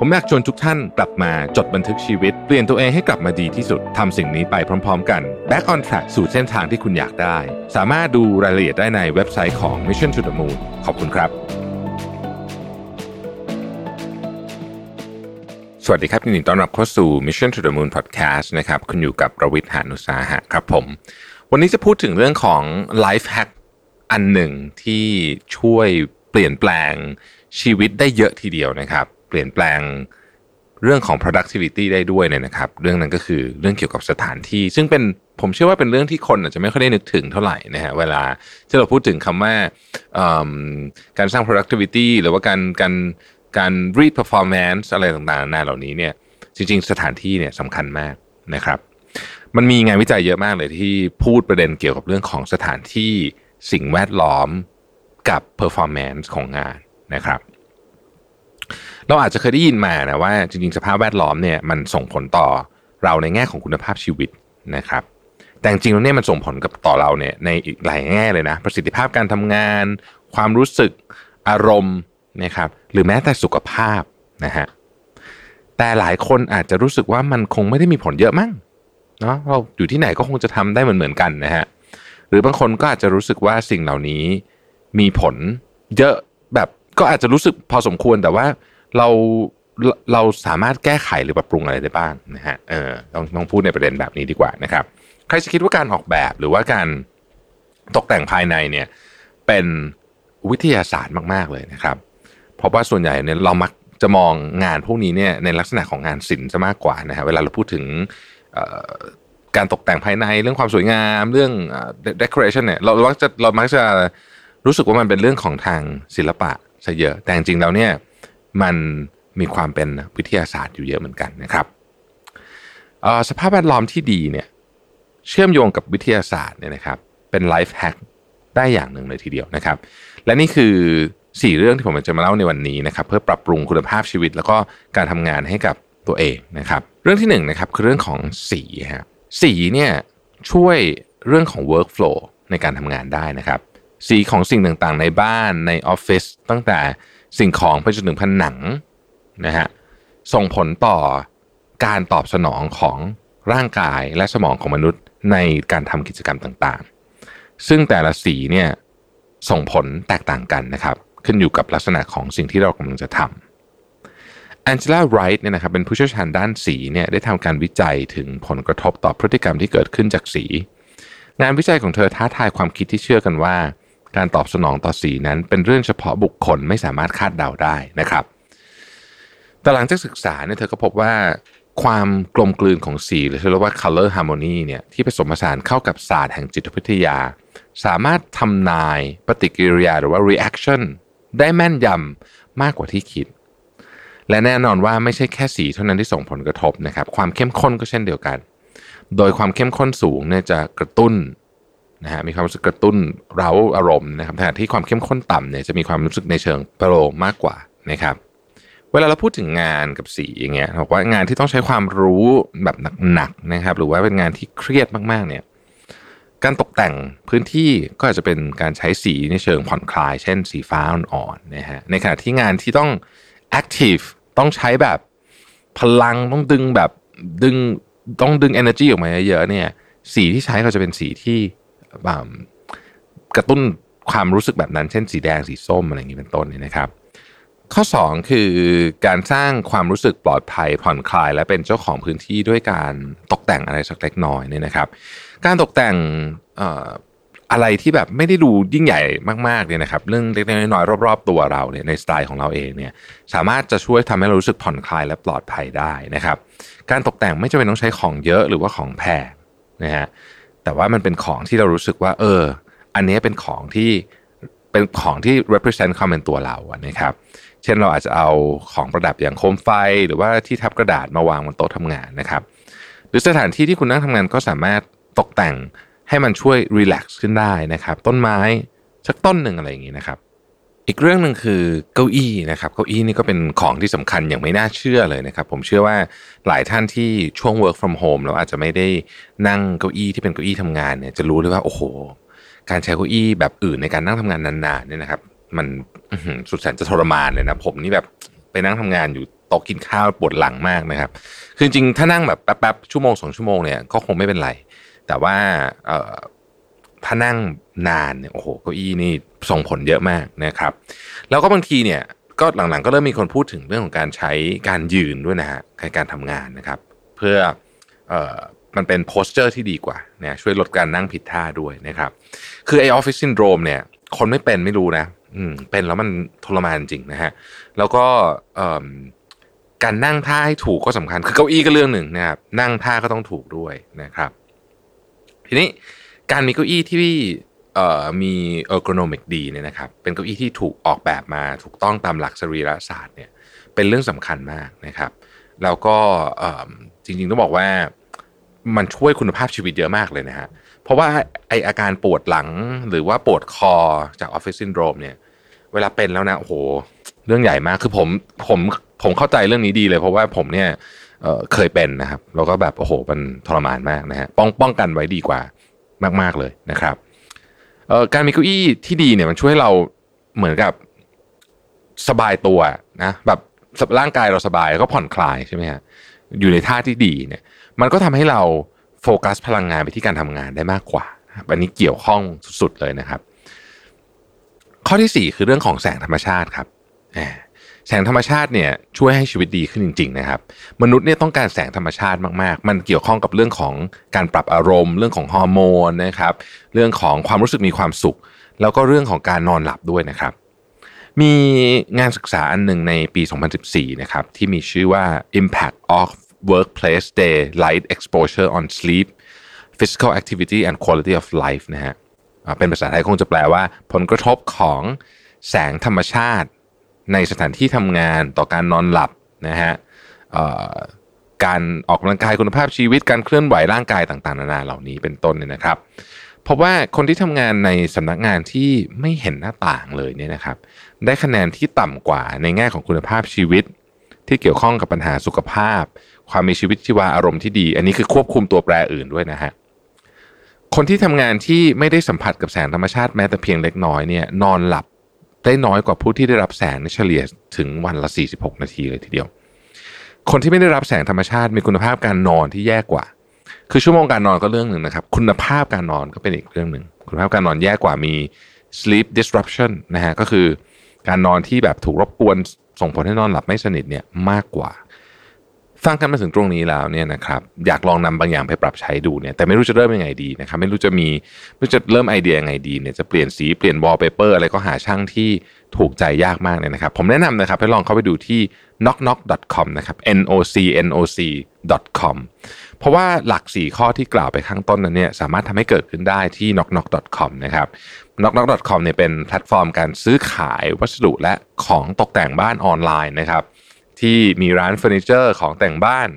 ผมอยากชวนทุกท่านกลับมาจดบันทึกชีวิต เปลี่ยนตัวเองให้กลับมาดีที่สุดทำสิ่งนี้ไปพร้อมๆ กัน Back on Track สู่เส้นทางที่คุณอยากได้ สามารถดูรายละเอียดได้ในเว็บไซต์ของ Mission to the Moon ขอบคุณครับ สวัสดีครับยินดีต้อนรับเข้าสู่ Mission to the Moon Podcast นะครับคุณอยู่กับประวิทย์หานุสาหะครับผม วันนี้จะพูดถึงเรื่องของ Life Hack อันหนึ่งที่ช่วยเปลี่ยนแปลงชีวิตได้เยอะทีเดียวนะครับ เปลี่ยนแปลงเรื่องของ productivity ได้ด้วยเนี่ยนะครับ เรื่องนั้นก็คือเรื่องเกี่ยวกับสถานที่ ซึ่งเป็นผมเชื่อว่าเป็นเรื่องที่คนอาจจะไม่ค่อยได้นึกถึงเท่าไหร่นะฮะเวลาที่เราพูดถึงคำว่าการสร้าง productivity หรือว่าการการการ read performance อะไรต่างๆนานาเหล่านี้เนี่ยจริง ๆ สถานที่เนี่ยสำคัญมากนะครับ มันมีงานวิจัยเยอะมากเลยที่พูดประเด็นเกี่ยวกับเรื่องของสถานที่สิ่งแวดล้อมกับ performance ของงานนะครับ เราอาจจะเคยได้ยินมานะว่าจริงๆสภาพแวดล้อมเนี่ยมันส่งผลต่อเราในแง่ของคุณภาพชีวิตนะครับ แต่จริงๆแล้วเนี่ยมันส่งผลกับต่อเราเนี่ยในอีกหลายแง่เลยนะ ประสิทธิภาพการทำงาน ความรู้สึกอารมณ์นะครับหรือแม้แต่สุขภาพนะฮะแต่หลายคนอาจจะรู้สึกว่ามันคงไม่ได้มีผลเยอะมั้งเนาะเราอยู่ที่ไหนก็คงจะทำได้เหมือนๆกันนะฮะหรือบางคนก็อาจจะรู้สึกว่าสิ่งเหล่านี้มีผลเยอะแบบก็อาจจะรู้สึกพอสมควรแต่ว่า เราเราสามารถแก้ไขหรือปรับปรุงอะไรได้บ้างนะฮะเออต้องต้องพูดในประเด็นแบบนี้ดีกว่านะครับ ใครจะคิดว่าการออกแบบหรือว่าการตกแต่งภายในเนี่ยเป็นวิทยาศาสตร์มาก ๆ เลยนะครับ เพราะว่าส่วนใหญ่เนี่ยเรามักจะมองงานพวกนี้เนี่ยในลักษณะของงานศิลป์ซะมากกว่านะฮะเวลาเราพูดถึงการตกแต่งภายในเรื่องความสวยงามเรื่องเอ่อ decoration เนี่ยเราเรามักจะเรามักจะรู้สึกว่ามันเป็นเรื่องของทางศิลปะซะเยอะแต่จริงๆแล้วเนี่ย มันมีความเป็นวิทยาศาสตร์อยู่เยอะเหมือนกันนะครับสภาพแวดล้อมที่ดีเนี่ยเชื่อมโยงกับวิทยาศาสตร์เนี่ยนะครับเป็นไลฟ์แฮกได้อย่างหนึ่งเลยทีเดียวนะครับ และนี่คือ 4 เรื่องที่ผมจะมาเล่าในวันนี้นะครับเพื่อปรับปรุงคุณภาพชีวิต แล้วก็การทำงานให้กับตัวเองนะครับ เรื่องที่1นงนะครับคือเรื่องของสีฮะสีเนี่ยช่วยเรื่องของ workflow ในการทำงานได้นะครับ สีของสิ่งต่างๆ ในบ้านในออฟฟิศตั้งแต่ สิ่งของไปจนถึงผนังนะฮะส่งผลต่อการตอบสนองของร่างกายและสมองของมนุษย์ในการทำกิจกรรมต่างๆ ซึ่งแต่ละสีเนี่ยส่งผลแตกต่างกันนะครับ ขึ้นอยู่กับลักษณะของสิ่งที่เรากำลังจะทำแองเจล่าไรท์เนี่ยนะครับเป็นผู้เชี่ยวชาญด้านสีเนี่ยได้ทำการวิจัยถึงผลกระทบต่อพฤติกรรมที่เกิดขึ้นจากสี งานวิจัยของเธอท้าทายความคิดที่เชื่อกันว่า การตอบสนองต่อสีนั้น เป็นเรื่องเฉพาะบุคคลไม่สามารถคาดเดาได้นะครับ แต่หลังจากศึกษาเนี่ยเธอก็พบว่าความกลมกลืนของสีหรือที่เรียกว่า color harmony เนี่ยที่ผสมผสานเข้ากับศาสตร์แห่งจิตวิทยา สามารถทำนายปฏิกิริยาหรือว่า reaction ได้แม่นยำมากกว่าที่คิด และแน่นอนว่าไม่ใช่แค่สีเท่านั้นที่ส่งผลกระทบนะครับ ความเข้มข้นก็เช่นเดียวกัน โดยความเข้มข้นสูงเนี่ยจะกระตุ้น นะฮะมีความรู้สึกกระตุ้นเร้าอารมณ์นะครับขณะที่ความเข้มข้นต่ำเนี่ยจะมีความรู้สึกในเชิงโปรมากกว่านะครับ เวลาเราพูดถึงงานกับสีอย่างเงี้ยบอกว่างานที่ต้องใช้ความรู้แบบหนักๆนะครับ หรือว่าเป็นงานที่เครียดมากๆเนี่ยการตกแต่งพื้นที่ก็อาจจะเป็นการใช้สีในเชิงผ่อนคลาย เช่นสีฟ้าอ่อนๆนะฮะในขณะที่งานที่ต้อง active ต้องใช้แบบพลังต้องดึงแบบดึงต้องดึง energy ออกมาเยอะๆเนี่ยสีที่ใช้ก็จะเป็นสีที่ กระตุ้นความรู้สึกแบบนั้น เช่นสีแดงสีส้มอะไรอย่างนี้เป็นต้นเนี่ยนะครับ ข้อ 2 คือการสร้างความรู้สึกปลอดภัยผ่อนคลาย และเป็นเจ้าของพื้นที่ด้วยการตกแต่งอะไรสักเล็กน้อยเนี่ยนะครับ การตกแต่งอะไรที่แบบไม่ได้ดูยิ่งใหญ่มากๆเนี่ยนะครับ เรื่องเล็กๆน้อยๆรอบๆตัวเราเนี่ยในสไตล์ของเราเองเนี่ยสามารถจะช่วยทำให้เรารู้สึกผ่อนคลายและปลอดภัยได้นะครับ การตกแต่งไม่จำเป็นต้องใช้ของเยอะหรือว่าของแพงนะฮะ แต่ว่ามันเป็นของที่เรารู้สึกว่า เออ อันนี้เป็นของที่เป็นของที่ represent ความเป็นตัวเราอะนะครับ เช่นเราอาจจะเอาของประดับอย่างโคมไฟ หรือว่าที่ทับกระดาษมาวางบนโต๊ะทำงานนะครับ หรือสถานที่ที่คุณนั่งทำงานก็สามารถตกแต่งให้มันช่วยรีแลกซ์ขึ้นได้นะครับ ต้นไม้สักต้นหนึ่งอะไรอย่างนี้นะครับ อีกเรื่องหนึ่งคือเก้าอี้นะครับเก้าอี้นี่ก็เป็นของที่สำคัญอย่างไม่น่าเชื่อเลยนะครับ ผมเชื่อว่าหลายท่านที่ช่วง work from home เราอาจจะไม่ได้นั่งเก้าอี้ที่เป็นเก้าอี้ทำงานเนี่ยจะรู้เลยว่าโอ้โห การใช้เก้าอี้แบบอื่นในการนั่งทำงานนานๆเนี่ยนะครับ มันสุดแสนจะทรมานเลยนะผมนี่แบบไปนั่งทำงานอยู่โต๊ะกินข้าวปวดหลังมากนะครับ คือจริงถ้านั่งแบบแป๊บๆชั่วโมงสองชั่วโมงเนี่ยก็คงไม่เป็นไร แต่ว่าถ้านั่งนานเนี่ยโอ้โหเก้าอี้นี่ ส่งผลเยอะมากนะครับ แล้วก็บางทีเนี่ยก็หลังๆ ก็เริ่มมีคนพูดถึงเรื่องของการใช้การยืนด้วยนะฮะในการทำงานนะครับ เพื่อเอ่อมันเป็น posture ที่ดีกว่าเนี่ยช่วยลดการนั่งผิดท่าด้วยนะครับ คือไอ office syndrome เนี่ย คนไม่เป็นไม่รู้นะ อืมเป็นแล้วมันทรมานจริงนะฮะแล้วก็การนั่งท่าให้ถูกก็สำคัญ คือเก้าอี้ก็เรื่องหนึ่งนะครับนั่งท่าก็ต้องถูกด้วยนะครับ ทีนี้การมีเก้าอี้ที่ มี ergonomic ดีเนี่ยนะครับเป็นเก้าอี้ที่ถูกออกแบบมาถูกต้องตามหลักสรีรศาสตร์เนี่ยเป็นเรื่องสำคัญมากนะครับ แล้วก็จริงๆต้องบอกว่ามันช่วยคุณภาพชีวิตเยอะมากเลยนะฮะเพราะว่าไออาการปวดหลังหรือว่าปวดคอจาก office syndrome เนี่ย เวลาเป็นแล้วนะโอ้โหเรื่องใหญ่มากคือผมผมผมเข้าใจเรื่องนี้ดีเลย เพราะว่าผมเนี่ยเคยเป็นนะครับ แล้วก็แบบโอ้โหมันทรมานมากนะฮะป้องป้องกันไว้ดีกว่ามาก ๆเลยนะครับ การมีเก้าอี้ที่ดีเนี่ยมันช่วยให้เราเหมือนกับสบายตัวนะแบบร่างกายเราสบายแล้วก็ผ่อนคลายใช่ไหมฮะอยู่ในท่าที่ดีเนี่ย มันก็ทำให้เราโฟกัสพลังงานไปที่การทำงานได้มากกว่าอันนี้เกี่ยวข้องสุดๆเลยนะครับ ข้อที่ 4 คือเรื่องของแสงธรรมชาติครับ แสงธรรมชาติเนี่ยช่วยให้ชีวิตดีขึ้นจริง ๆ นะครับ มนุษย์เนี่ยต้องการแสงธรรมชาติมากๆ มันเกี่ยวข้องกับเรื่องของการปรับอารมณ์ เรื่องของฮอร์โมนนะครับ เรื่องของความรู้สึกมีความสุข แล้วก็เรื่องของการนอนหลับด้วยนะครับ มีงานศึกษาอันหนึ่งในปี 2014 นะครับที่มีชื่อว่า Impact of Workplace Daylight Exposure on Sleep Physical Activity and Quality of Life นะฮะเป็นภาษาไทยคงจะแปลว่า ผลกระทบของแสงธรรมชาติ ในสถานที่ทำงานต่อการนอนหลับนะฮะการออกกำลังกายคุณภาพชีวิตการเคลื่อนไหวร่างกายต่างๆนานาเหล่านี้เป็นต้นเนี่ยนะครับเพราะว่าคนที่ทำงานในสำนักงานที่ไม่เห็นหน้าต่างเลยเนี่ยนะครับ ได้คะแนนที่ต่ำกว่าในแง่ของคุณภาพชีวิต ที่เกี่ยวข้องกับปัญหาสุขภาพ ความมีชีวิตชีวาอารมณ์ที่ดี อันนี้คือควบคุมตัวแปรอื่นด้วยนะฮะคนที่ทำงานที่ไม่ได้สัมผัสกับแสงธรรมชาติแม้แต่เพียงเล็กน้อยเนี่ยนอนหลับ ได้น้อยกว่าผู้ที่ได้รับแสงในเฉลี่ยถึงวันละ 46 นาทีเลยทีเดียว คนที่ไม่ได้รับแสงธรรมชาติมีคุณภาพการนอนที่แย่กว่า คือชั่วโมงการนอนก็เรื่องหนึ่งนะครับ คุณภาพการนอนก็เป็นอีกเรื่องหนึ่ง คุณภาพการนอนแย่กว่ามี sleep disruption นะฮะ ก็คือการนอนที่แบบถูกรบกวนส่งผลให้นอนหลับไม่สนิทเนี่ยมากกว่า ฟังกันมาถึงตรงนี้แล้วเนี่ยนะครับอยากลองนำบางอย่างไปปรับใช้ดูเนี่ยแต่ไม่รู้จะเริ่มยังไงดีนะครับไม่รู้จะมีไม่รู้จะเริ่มไอเดียยังไงดีเนี่ยจะเปลี่ยนสีเปลี่ยนวอลเปเปอร์อะไรก็หาช่างที่ถูกใจยากมากเลยนะครับ ผมแนะนำนะครับให้ลองเข้าไปดูที่ nocnoc.com นะครับ n o c n o c .com เพราะว่าหลัก 4 ข้อที่กล่าวไปข้างต้นนั้นเนี่ยสามารถทำให้เกิดขึ้นได้ที่ knocknock.com นะครับ knocknock.com เนี่ยเป็นแพลตฟอร์มการซื้อขายวัสดุและของตกแต่งบ้านออนไลน์นะครับ ที่มีร้านเฟอร์นิเจอร์ของแต่งบ้าน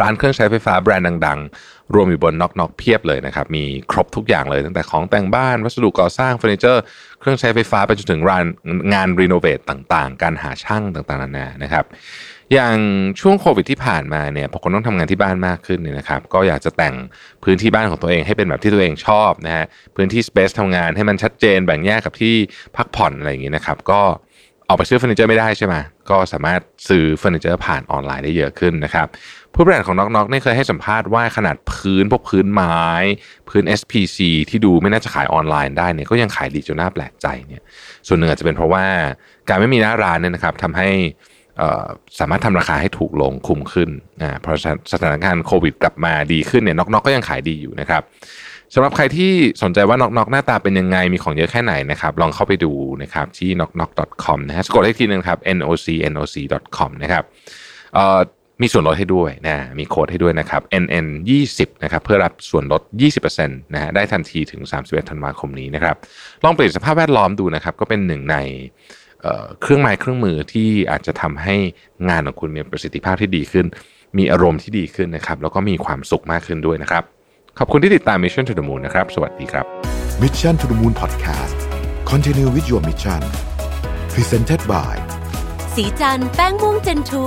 ร้านเครื่องใช้ไฟฟ้าแบรนด์ดัง ๆ รวมอยู่บน NocNoc เพียบเลยนะครับ มีครบทุกอย่างเลยตั้งแต่ของแต่งบ้าน วัสดุก่อสร้างเฟอร์นิเจอร์ เครื่องใช้ไฟฟ้าไปจนถึงร้านงาน renovate ต่างๆ การหาช่างต่างๆนานานะครับอย่างช่วงโควิดที่ผ่านมาเนี่ยพอคนต้องทำงานที่บ้านมากขึ้นเนี่ยนะครับ ก็อยากจะแต่งพื้นที่บ้านของตัวเองให้เป็นแบบที่ตัวเองชอบนะฮะพื้นที่ space ทำงานให้มันชัดเจนแบ่งแยกกับที่พักผ่อนอะไรอย่างงี้นะครับ ก็ ออกไปซื้อเฟอร์นิเจอร์ไม่ได้ใช่ไหมก็สามารถซื้อเฟอร์นิเจอร์ผ่านออนไลน์ได้เยอะขึ้นนะครับ ผู้บริหารของ NocNoc นี่เคยให้สัมภาษณ์ว่าขนาดพื้นพวกพื้นไม้ พื้น SPC ที่ดูไม่น่าจะขายออนไลน์ได้เนี่ยก็ยังขายดีจนน่าแปลกใจเนี่ยส่วนหนึ่งอาจจะเป็นเพราะว่าการไม่มีหน้าร้านเนี่ยนะครับทำให้สามารถทำราคาให้ถูกลงคุ้มขึ้นนะพอสถานการณ์โควิดกลับมาดีขึ้นเนี่ย NocNoc ก็ยังขายดีอยู่นะครับ สำหรับใครที่สนใจว่า NocNoc หน้าตาเป็นยังไงมีของเยอะแค่ไหนนะครับลองเข้าไปดูนะครับที่ nocnoc.com นะฮะสะกดอีกทีนึงครับ noc noc.com นะครับมีส่วนลดให้ด้วยนะมีโค้ดให้ด้วยนะครับ nn 20นะครับเพื่อรับส่วนลด 20%นะฮะได้ทันทีถึง 31 ธันวาคมนี้นะครับลองเปลี่ยนสภาพแวดล้อมดูนะครับก็เป็นหนึ่งในเครื่องไม้เครื่องมือที่อาจจะทำให้งานของคุณมีประสิทธิภาพที่ดีขึ้น มีอารมณ์ที่ดีขึ้นนะครับแล้วก็มีความสุขมากขึ้นด้วยนะครับ ขอบคุณที่ติดตาม Mission to the Moon นะครับ สวัสดีครับ Mission to the Moon Podcast Continue with your mission Presented by สีจันแป้งม่วงเจนทู